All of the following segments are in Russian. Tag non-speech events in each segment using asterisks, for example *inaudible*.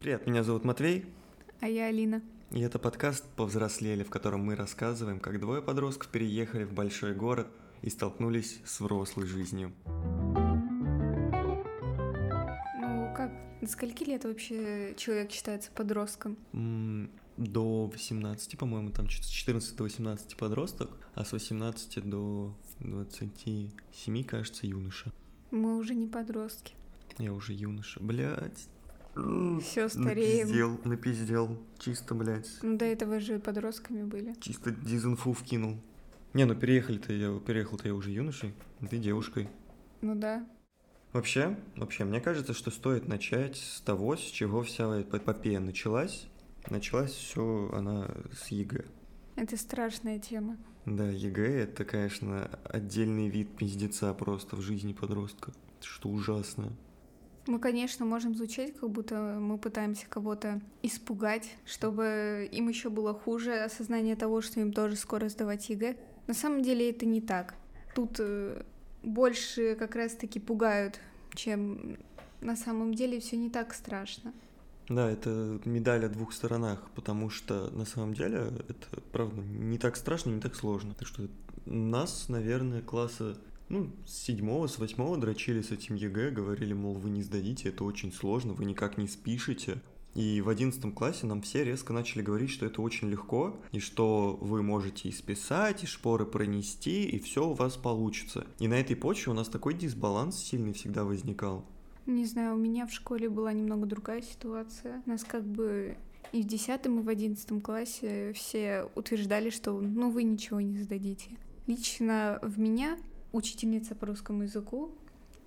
Привет, меня зовут Матвей, А я Алина. и это подкаст «Повзрослели», в котором мы рассказываем, как двое подростков переехали в большой город и столкнулись с взрослой жизнью. Ну как, до скольки лет вообще человек считается подростком? М, До 18, по-моему, там с 14 до 18 подросток, а с 18 до 27, кажется, юноша. Мы уже не подростки. Я уже юноша. Блять. Все стареем. Напиздел, напиздел. Чисто, блядь. Ну, до этого же подростками были. Чисто дизинфу вкинул. Не, ну переехали-то я, переехал-то я уже юношей, а ты девушкой. Ну да. Вообще, вообще, мне кажется, что стоит начать с того, с чего вся эпопея началась. Началась все она с ЕГЭ. Это страшная тема. Да, ЕГЭ это, конечно, отдельный вид пиздеца просто в жизни подростка. Что ужасно. Мы, конечно, можем звучать, как будто мы пытаемся кого-то испугать, чтобы им еще было хуже осознание того, что им тоже скоро сдавать ЕГЭ. На самом деле это не так. Тут э, больше как раз-таки пугают, чем на самом деле все не так страшно. Да, это медаль о двух сторонах, потому что на самом деле это, правда, не так страшно, не так сложно. Так что нас, наверное, класса, ну, с седьмого, с восьмого дрочили с этим ЕГЭ, говорили, мол, вы не сдадите, это очень сложно, вы никак не спишете. И в одиннадцатом классе нам все резко начали говорить, что это очень легко, и что вы можете и списать, и шпоры пронести, и все у вас получится. И на этой почве у нас такой дисбаланс сильный всегда возникал. Не знаю, у меня в школе была немного другая ситуация. Нас как бы и в 10 и в 11 классе все утверждали, что ну вы ничего не сдадите. Лично в меня учительница по русскому языку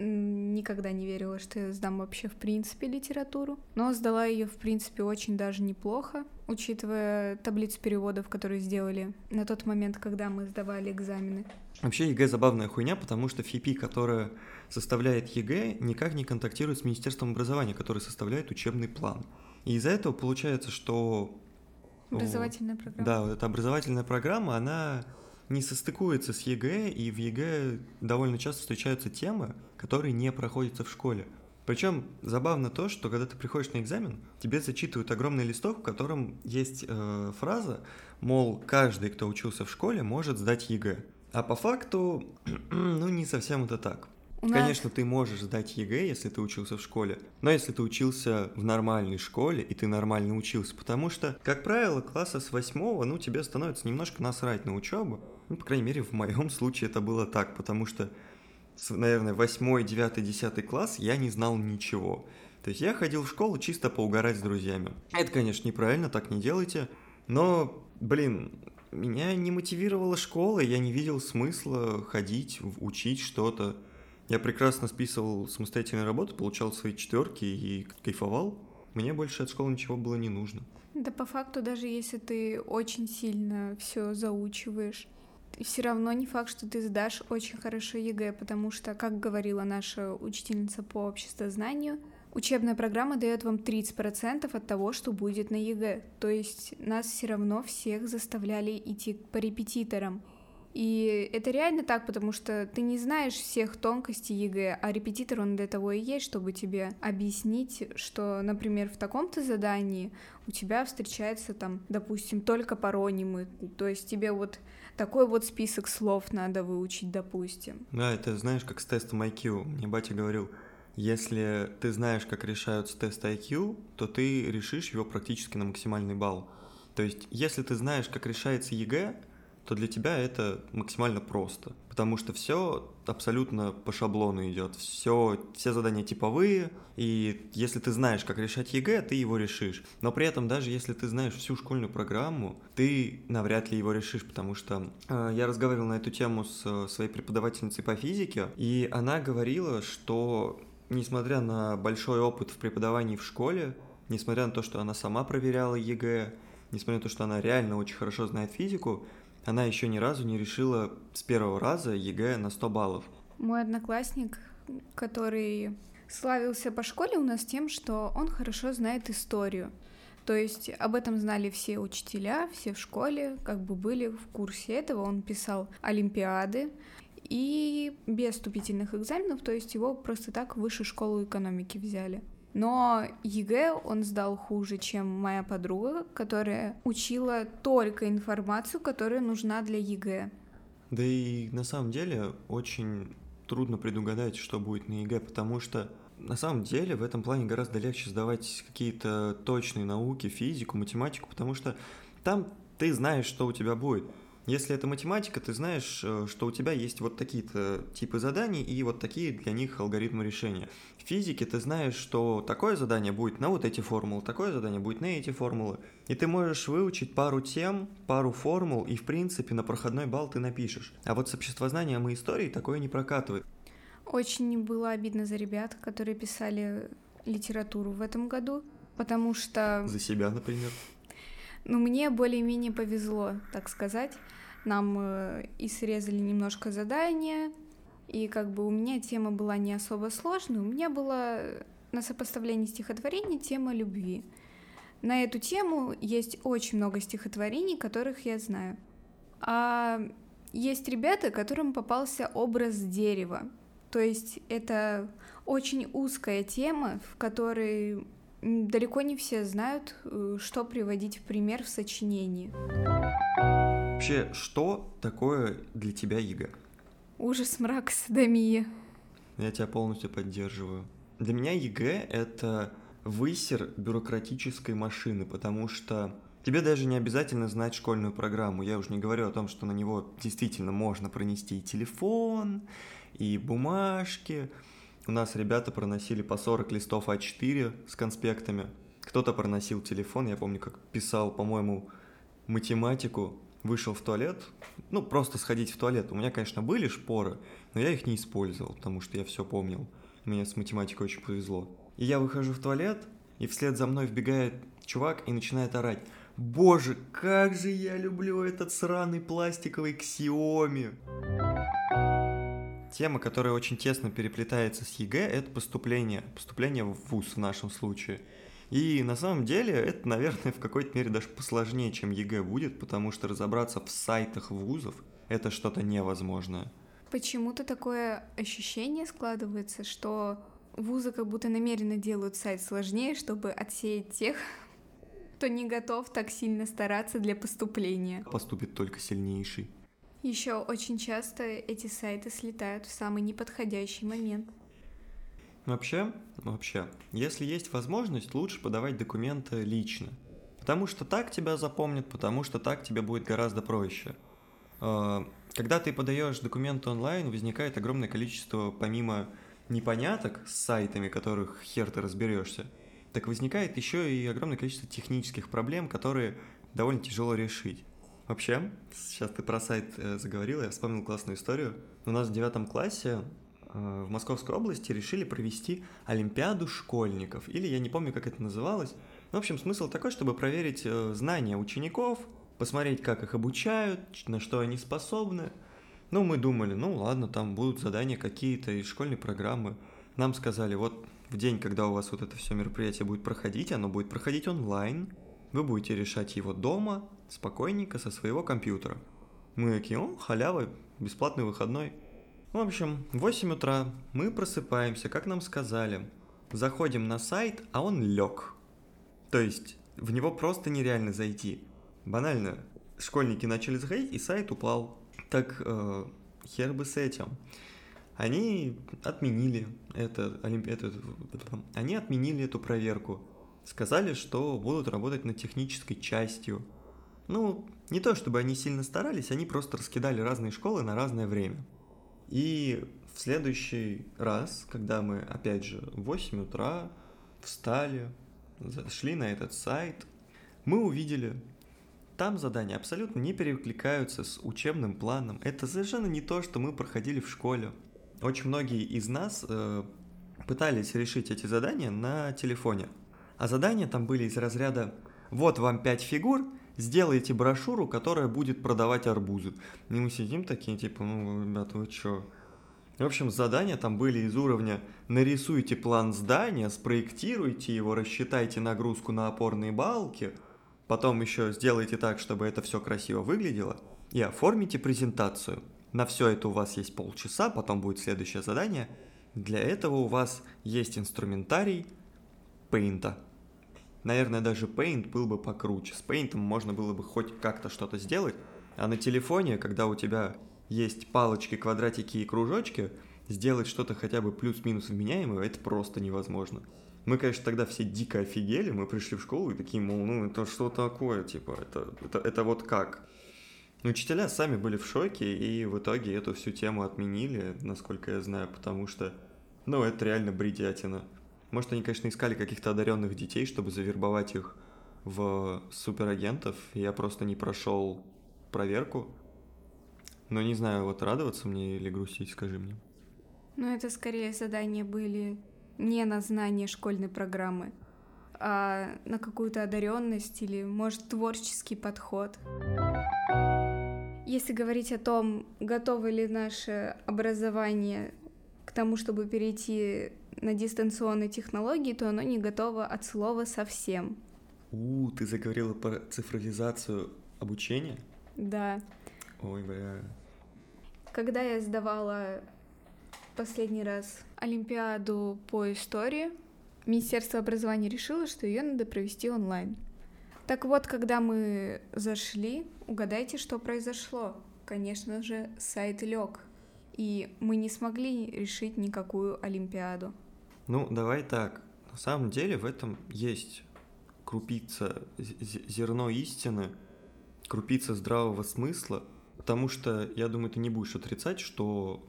никогда не верила, что я сдам вообще в принципе литературу, но сдала ее в принципе очень даже неплохо, учитывая таблицу переводов, которые сделали на тот момент, когда мы сдавали экзамены. Вообще ЕГЭ забавная хуйня, потому что ФИПИ, которая составляет ЕГЭ, никак не контактирует с Министерством образования, которое составляет учебный план. И из-за этого получается, что... Образовательная программа. Да, вот эта образовательная программа, она не состыкуется с ЕГЭ, и в ЕГЭ довольно часто встречаются темы, которые не проходятся в школе. Причем забавно то, что когда ты приходишь на экзамен, тебе зачитывают огромный листок, в котором есть э, фраза, мол, каждый, кто учился в школе, может сдать ЕГЭ. А по факту, *clears throat* ну, не совсем это так. У Конечно, ты можешь сдать ЕГЭ, если ты учился в школе, но если ты учился в нормальной школе, и ты нормально учился, потому что, как правило, класса с восьмого, ну, тебе становится немножко насрать на учебу. Ну, по крайней мере, в моем случае это было так, потому что, наверное, восьмой, девятый, десятый класс я не знал ничего. То есть я ходил в школу чисто поугарать с друзьями. Это, конечно, неправильно, так не делайте, но, блин, меня не мотивировала школа, я не видел смысла ходить, учить что-то. Я прекрасно списывал самостоятельные работы, получал свои четверки и кайфовал. Мне больше от школы ничего было не нужно. Да по факту, даже если ты очень сильно все заучиваешь, все равно не факт, что ты сдашь очень хорошо ЕГЭ, потому что, как говорила наша учительница по обществознанию, учебная программа дает вам 30% от того, что будет на ЕГЭ. То есть нас все равно всех заставляли идти по репетиторам. И это реально так, потому что ты не знаешь всех тонкостей ЕГЭ, а репетитор, он для того и есть, чтобы тебе объяснить, что, например, в таком-то задании у тебя встречается там, допустим, только паронимы, то есть тебе вот такой вот список слов надо выучить, допустим. Да, это знаешь, как с тестом IQ. Мне батя говорил, если ты знаешь, как решаются тесты IQ, то ты решишь его практически на максимальный балл. То есть, если ты знаешь, как решается ЕГЭ, то для тебя это максимально просто. Потому что все абсолютно по шаблону идет. Все, все задания типовые, и если ты знаешь, как решать ЕГЭ, ты его решишь. Но при этом, даже если ты знаешь всю школьную программу, ты навряд ли его решишь, потому что э, я разговаривал на эту тему с э, своей преподавательницей по физике, и она говорила, что несмотря на большой опыт в преподавании в школе, несмотря на то, что она сама проверяла ЕГЭ, несмотря на то, что она реально очень хорошо знает физику, она еще ни разу не решила с первого раза ЕГЭ на 100 баллов. Мой одноклассник, который славился по школе у нас тем, что он хорошо знает историю. То есть об этом знали все учителя, все в школе, как бы были в курсе этого. Он писал олимпиады и без вступительных экзаменов, то есть его просто так в высшую школу экономики взяли. Но ЕГЭ он сдал хуже, чем моя подруга, которая учила только информацию, которая нужна для ЕГЭ. Да и на самом деле очень трудно предугадать, что будет на ЕГЭ, потому что на самом деле в этом плане гораздо легче сдавать какие-то точные науки, физику, математику, потому что там ты знаешь, что у тебя будет. Если это математика, ты знаешь, э, что у тебя есть вот такие-то типы заданий и вот такие для них алгоритмы решения. В физике ты знаешь, что такое задание будет на вот эти формулы, такое задание будет на эти формулы. И ты можешь выучить пару тем, пару формул, и в принципе на проходной балл ты напишешь. А вот с обществознанием и историей такое не прокатывает. Очень было обидно за ребят, которые писали литературу в этом году, потому что... За себя, например. Ну, мне более-менее повезло, так сказать. Нам э, и срезали немножко задания, и как бы у меня тема была не особо сложная, у меня была на сопоставлении стихотворений тема любви. На эту тему есть очень много стихотворений, которых я знаю. А есть ребята, которым попался образ дерева. То есть это очень узкая тема, в которой далеко не все знают, э, что приводить в пример в сочинении. Вообще, что такое для тебя ЕГЭ? Ужас, мрак, содомия. Я тебя полностью поддерживаю. Для меня ЕГЭ — это высер бюрократической машины, потому что тебе даже не обязательно знать школьную программу. Я уже не говорю о том, что на него действительно можно пронести и телефон, и бумажки. У нас ребята проносили по 40 листов А4 с конспектами. Кто-то проносил телефон, я помню, как писал, по-моему, математику, вышел в туалет, ну, просто сходить в туалет. У меня, конечно, были шпоры, но я их не использовал, потому что я все помнил. Мне с математикой очень повезло. И я выхожу в туалет, и вслед за мной вбегает чувак и начинает орать. Боже, как же я люблю этот сраный пластиковый Xiaomi. Тема, которая очень тесно переплетается с ЕГЭ, это поступление. Поступление в ВУЗ в нашем случае. И на самом деле это, наверное, *laughs* в какой-то мере даже посложнее, чем ЕГЭ будет, потому что разобраться в сайтах вузов — это что-то невозможное. Почему-то такое ощущение складывается, что вузы как будто намеренно делают сайт сложнее, чтобы отсеять тех, *laughs* кто не готов так сильно стараться для поступления. Поступит только сильнейший. Еще очень часто эти сайты слетают в самый неподходящий момент. Вообще, вообще, если есть возможность, лучше подавать документы лично. Потому что так тебя запомнят, потому что так тебе будет гораздо проще. А, когда ты подаешь документы онлайн, возникает огромное количество, помимо непоняток с сайтами, которых хер ты разберешься, так возникает еще и огромное количество технических проблем, которые довольно тяжело решить. Вообще, сейчас ты про сайт э, заговорила, я вспомнил классную историю. У нас в девятом классе в Московской области решили провести Олимпиаду школьников, или я не помню, как это называлось. В общем, смысл такой, чтобы проверить э, знания учеников, посмотреть, как их обучают, на что они способны. Ну, мы думали, ну ладно, там будут задания какие-то из школьной программы. Нам сказали, вот в день, когда у вас вот это все мероприятие будет проходить, оно будет проходить онлайн, вы будете решать его дома, спокойненько со своего компьютера. Мы такие, о, халява, бесплатный выходной. В общем, в 8 утра мы просыпаемся, как нам сказали. Заходим на сайт, а он лег. То есть в него просто нереально зайти. Банально, школьники начали заходить, и сайт упал. Так э, хер бы с этим. Они отменили это, это, они отменили эту проверку. Сказали, что будут работать над технической частью. Ну, не то чтобы они сильно старались, они просто раскидали разные школы на разное время. И в следующий раз, когда мы, опять же, в 8 утра встали, зашли на этот сайт, мы увидели, там задания абсолютно не перекликаются с учебным планом. Это совершенно не то, что мы проходили в школе. Очень многие из нас э, пытались решить эти задания на телефоне. А задания там были из разряда «Вот вам 5 фигур, сделайте брошюру, которая будет продавать арбузы. И мы сидим такие, типа, ну, ребята, вы чё? В общем, задания там были из уровня нарисуйте план здания, спроектируйте его, рассчитайте нагрузку на опорные балки, потом еще сделайте так, чтобы это все красиво выглядело, и оформите презентацию. На все это у вас есть полчаса, потом будет следующее задание. Для этого у вас есть инструментарий, Paint. Наверное, даже Paint был бы покруче. С Paint можно было бы хоть как-то что-то сделать, а на телефоне, когда у тебя есть палочки, квадратики и кружочки, сделать что-то хотя бы плюс-минус вменяемое, это просто невозможно. Мы, конечно, тогда все дико офигели, мы пришли в школу и такие, мол, ну это что такое, типа, это, это, это вот как? Учителя сами были в шоке, и в итоге эту всю тему отменили, насколько я знаю, потому что, ну, это реально бредятина. Может, они, конечно, искали каких-то одаренных детей, чтобы завербовать их в суперагентов. Я просто не прошел проверку. Но не знаю, вот радоваться мне или грустить, скажи мне. Ну, это скорее задания были не на знание школьной программы, а на какую-то одаренность или, может, творческий подход. Если говорить о том, готово ли наше образование к тому, чтобы перейти на дистанционные технологии, то оно не готово от слова совсем. У, ты заговорила про цифровизацию обучения? Да. Ой, бля. Когда я сдавала последний раз Олимпиаду по истории, Министерство образования решило, что ее надо провести онлайн. Так вот, когда мы зашли, угадайте, что произошло. Конечно же, сайт лег, и мы не смогли решить никакую Олимпиаду. Ну, давай так. На самом деле в этом есть крупица зерно истины, крупица здравого смысла, потому что, я думаю, ты не будешь отрицать, что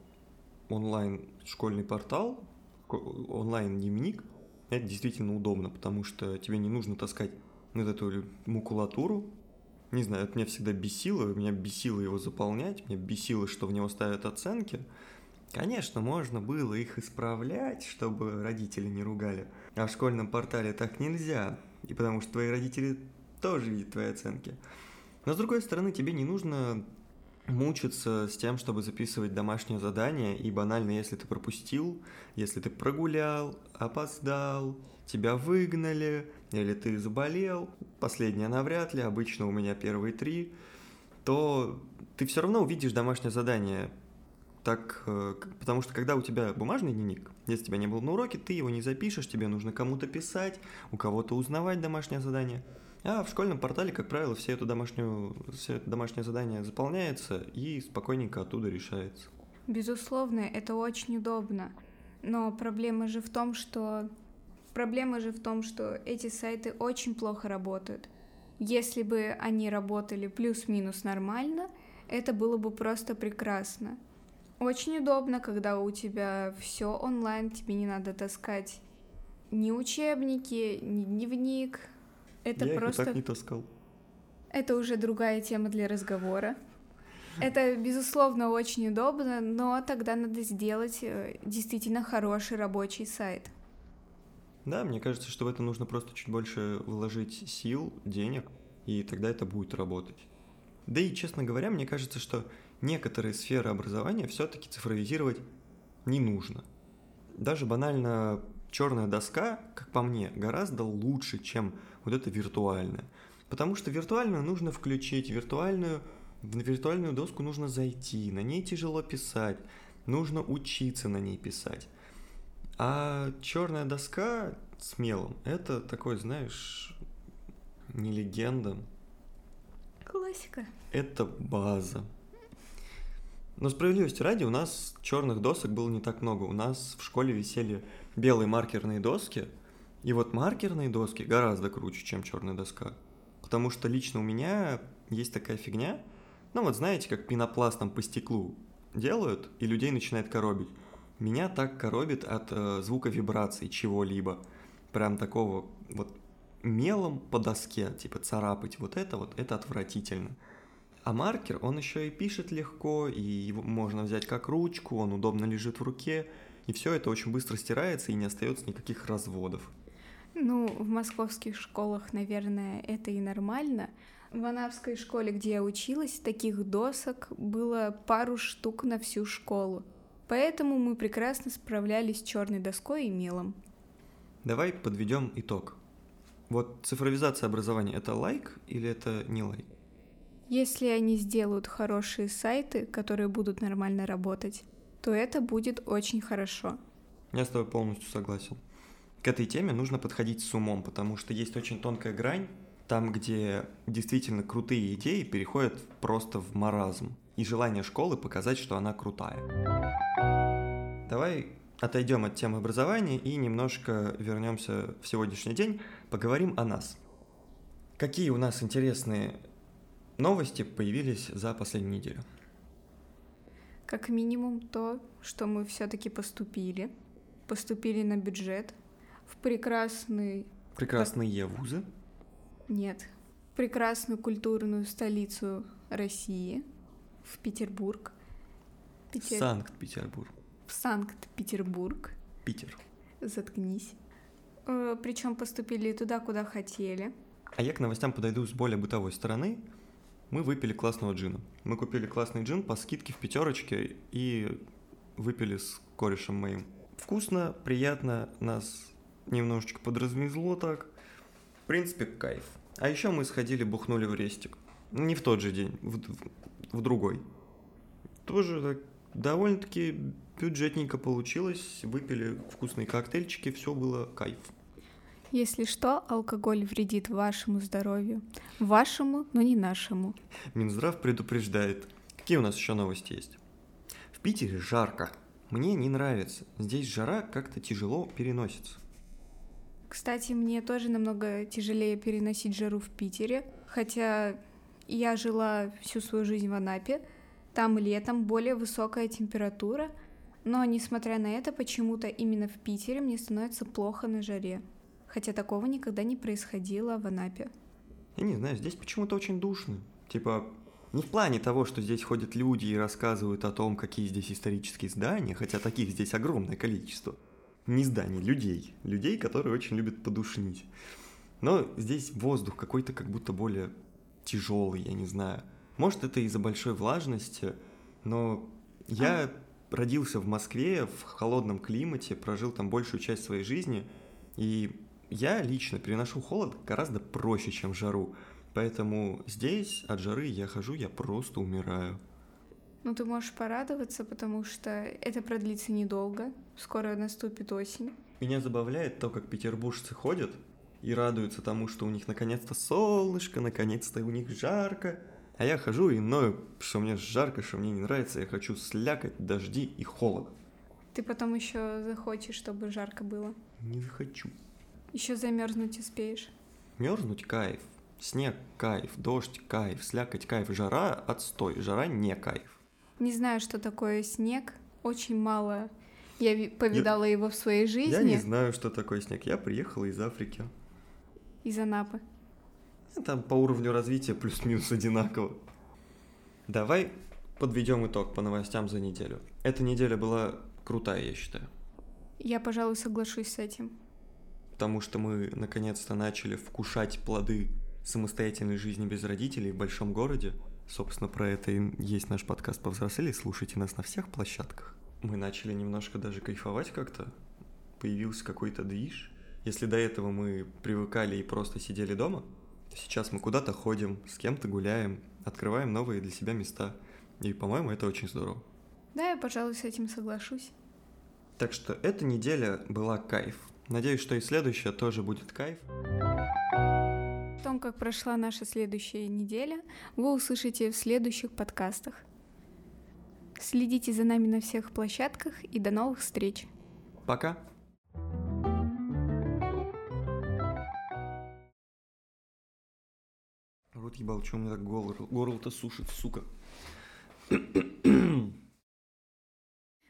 онлайн школьный портал, онлайн дневник, это действительно удобно, потому что тебе не нужно таскать вот эту макулатуру. Не знаю, это меня всегда бесило, меня бесило его заполнять, меня бесило, что в него ставят оценки – Конечно, можно было их исправлять, чтобы родители не ругали. А в школьном портале так нельзя. И потому что твои родители тоже видят твои оценки. Но с другой стороны, тебе не нужно мучиться с тем, чтобы записывать домашнее задание, и банально, если ты пропустил, если ты прогулял, опоздал, тебя выгнали, или ты заболел, последнее навряд ли, обычно у меня первые три, то ты все равно увидишь домашнее задание так, э, потому что когда у тебя бумажный дневник, если тебя не было на уроке, ты его не запишешь, тебе нужно кому-то писать, у кого-то узнавать домашнее задание. А в школьном портале, как правило, все это, домашнюю, все это домашнее задание заполняется и спокойненько оттуда решается. Безусловно, это очень удобно. Но проблема же в том, что проблема же в том, что эти сайты очень плохо работают. Если бы они работали плюс-минус нормально, это было бы просто прекрасно. Очень удобно, когда у тебя все онлайн, тебе не надо таскать ни учебники, ни дневник. Это Я просто... так не таскал. Это уже другая тема для разговора. Это, безусловно, очень удобно, но тогда надо сделать э, действительно хороший рабочий сайт. Да, мне кажется, что в это нужно просто чуть больше вложить сил, денег, и тогда это будет работать. Да и, честно говоря, мне кажется, что некоторые сферы образования все-таки цифровизировать не нужно. Даже банально черная доска, как по мне, гораздо лучше, чем вот это виртуальное. Потому что виртуальную нужно включить, виртуальную, на виртуальную доску нужно зайти, на ней тяжело писать, нужно учиться на ней писать. А черная доска с мелом, это такой, знаешь, не легенда. Классика. Это база. Но справедливости ради, у нас черных досок было не так много. У нас в школе висели белые маркерные доски, и вот маркерные доски гораздо круче, чем черная доска. Потому что лично у меня есть такая фигня, ну вот знаете, как пенопластом по стеклу делают, и людей начинает коробить. Меня так коробит от э, звука вибрации чего-либо. Прям такого вот мелом по доске, типа царапать вот это вот, это отвратительно. А маркер, он еще и пишет легко, и его можно взять как ручку, он удобно лежит в руке, и все это очень быстро стирается, и не остается никаких разводов. Ну, в московских школах, наверное, это и нормально. В Анапской школе, где я училась, таких досок было пару штук на всю школу. Поэтому мы прекрасно справлялись с черной доской и мелом. Давай подведем итог. Вот цифровизация образования это лайк или это не лайк? Если они сделают хорошие сайты, которые будут нормально работать, то это будет очень хорошо. Я с тобой полностью согласен. к этой теме нужно подходить с умом, потому что есть очень тонкая грань, там, где действительно крутые идеи переходят просто в маразм и желание школы показать, что она крутая. Давай отойдем от темы образования и немножко вернемся в сегодняшний день, поговорим о нас. Какие у нас интересные новости появились за последнюю неделю? Как минимум то, что мы все-таки поступили, поступили на бюджет в прекрасный... Прекрасные вузы? Нет, прекрасную культурную столицу России, в Петербург. Питер... Санкт-Петербург. В Санкт-Петербург. Питер. Заткнись. Э, Причем поступили туда, куда хотели. А я к новостям подойду с более бытовой стороны. Мы выпили классного джина. Мы купили классный джин по скидке в пятерочке и выпили с корешем моим. Вкусно, приятно, нас немножечко подразнесло так. В принципе, кайф. А еще мы сходили, бухнули в рестик. Не в тот же день, в, в другой. Тоже так, довольно-таки бюджетненько получилось. Выпили вкусные коктейльчики, все было кайф. Если что, алкоголь вредит вашему здоровью. Вашему, но не нашему. Минздрав предупреждает. Какие у нас еще новости есть? В Питере жарко. Мне не нравится. Здесь жара как-то тяжело переносится. Кстати, мне тоже намного тяжелее переносить жару в Питере, хотя я жила всю свою жизнь в Анапе, там летом более высокая температура, но несмотря на это, почему-то именно в Питере мне становится плохо на жаре, хотя такого никогда не происходило в Анапе. Я не знаю, здесь почему-то очень душно. Типа, не в плане того, что здесь ходят люди и рассказывают о том, какие здесь исторические здания, хотя таких здесь огромное количество – не зданий, людей. Людей, которые очень любят подушнить. Но здесь воздух какой-то как будто более тяжелый, я не знаю. Может, это из-за большой влажности, но я а. родился в Москве в холодном климате, прожил там большую часть своей жизни, и я лично переношу холод гораздо проще, чем жару. Поэтому здесь от жары я хожу, я просто умираю. Ну, ты можешь порадоваться, потому что это продлится недолго. Скоро наступит осень. Меня забавляет то, как петербуржцы ходят и радуются тому, что у них наконец-то солнышко, наконец-то у них жарко. А я хожу и ною, что мне жарко, что мне не нравится, я хочу слякать, дожди и холод. Ты потом еще захочешь, чтобы жарко было. Не захочу. Еще замерзнуть успеешь. Мерзнуть кайф. Снег кайф, дождь кайф, слякать кайф, жара отстой, жара не кайф. Не знаю, что такое снег. Очень мало я повидала я... его в своей жизни. Я не знаю, что такое снег. Я приехала из Африки. Из Анапы. Там по уровню развития плюс-минус одинаково. Давай подведем итог по новостям за неделю. Эта неделя была крутая, я считаю. Я, пожалуй, соглашусь с этим. Потому что мы наконец-то начали вкушать плоды самостоятельной жизни без родителей в большом городе. Собственно, про это и есть наш подкаст «Повзрослели». Слушайте нас на всех площадках. Мы начали немножко даже кайфовать как-то. Появился какой-то движ. Если до этого мы привыкали и просто сидели дома, то сейчас мы куда-то ходим, с кем-то гуляем, открываем новые для себя места. И, по-моему, это очень здорово. Да, я, пожалуй, с этим соглашусь. Так что эта неделя была кайф. Надеюсь, что и следующая тоже будет кайф. О том, как прошла наша следующая неделя, вы услышите в следующих подкастах. Следите за нами на всех площадках и до новых встреч. Пока. Рот ебал, что у меня так горло, горло-то сушит, сука.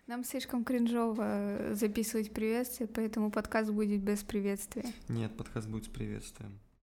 Нам слишком кринжово записывать приветствие, поэтому подкаст будет без приветствия. Нет, подкаст будет с приветствием.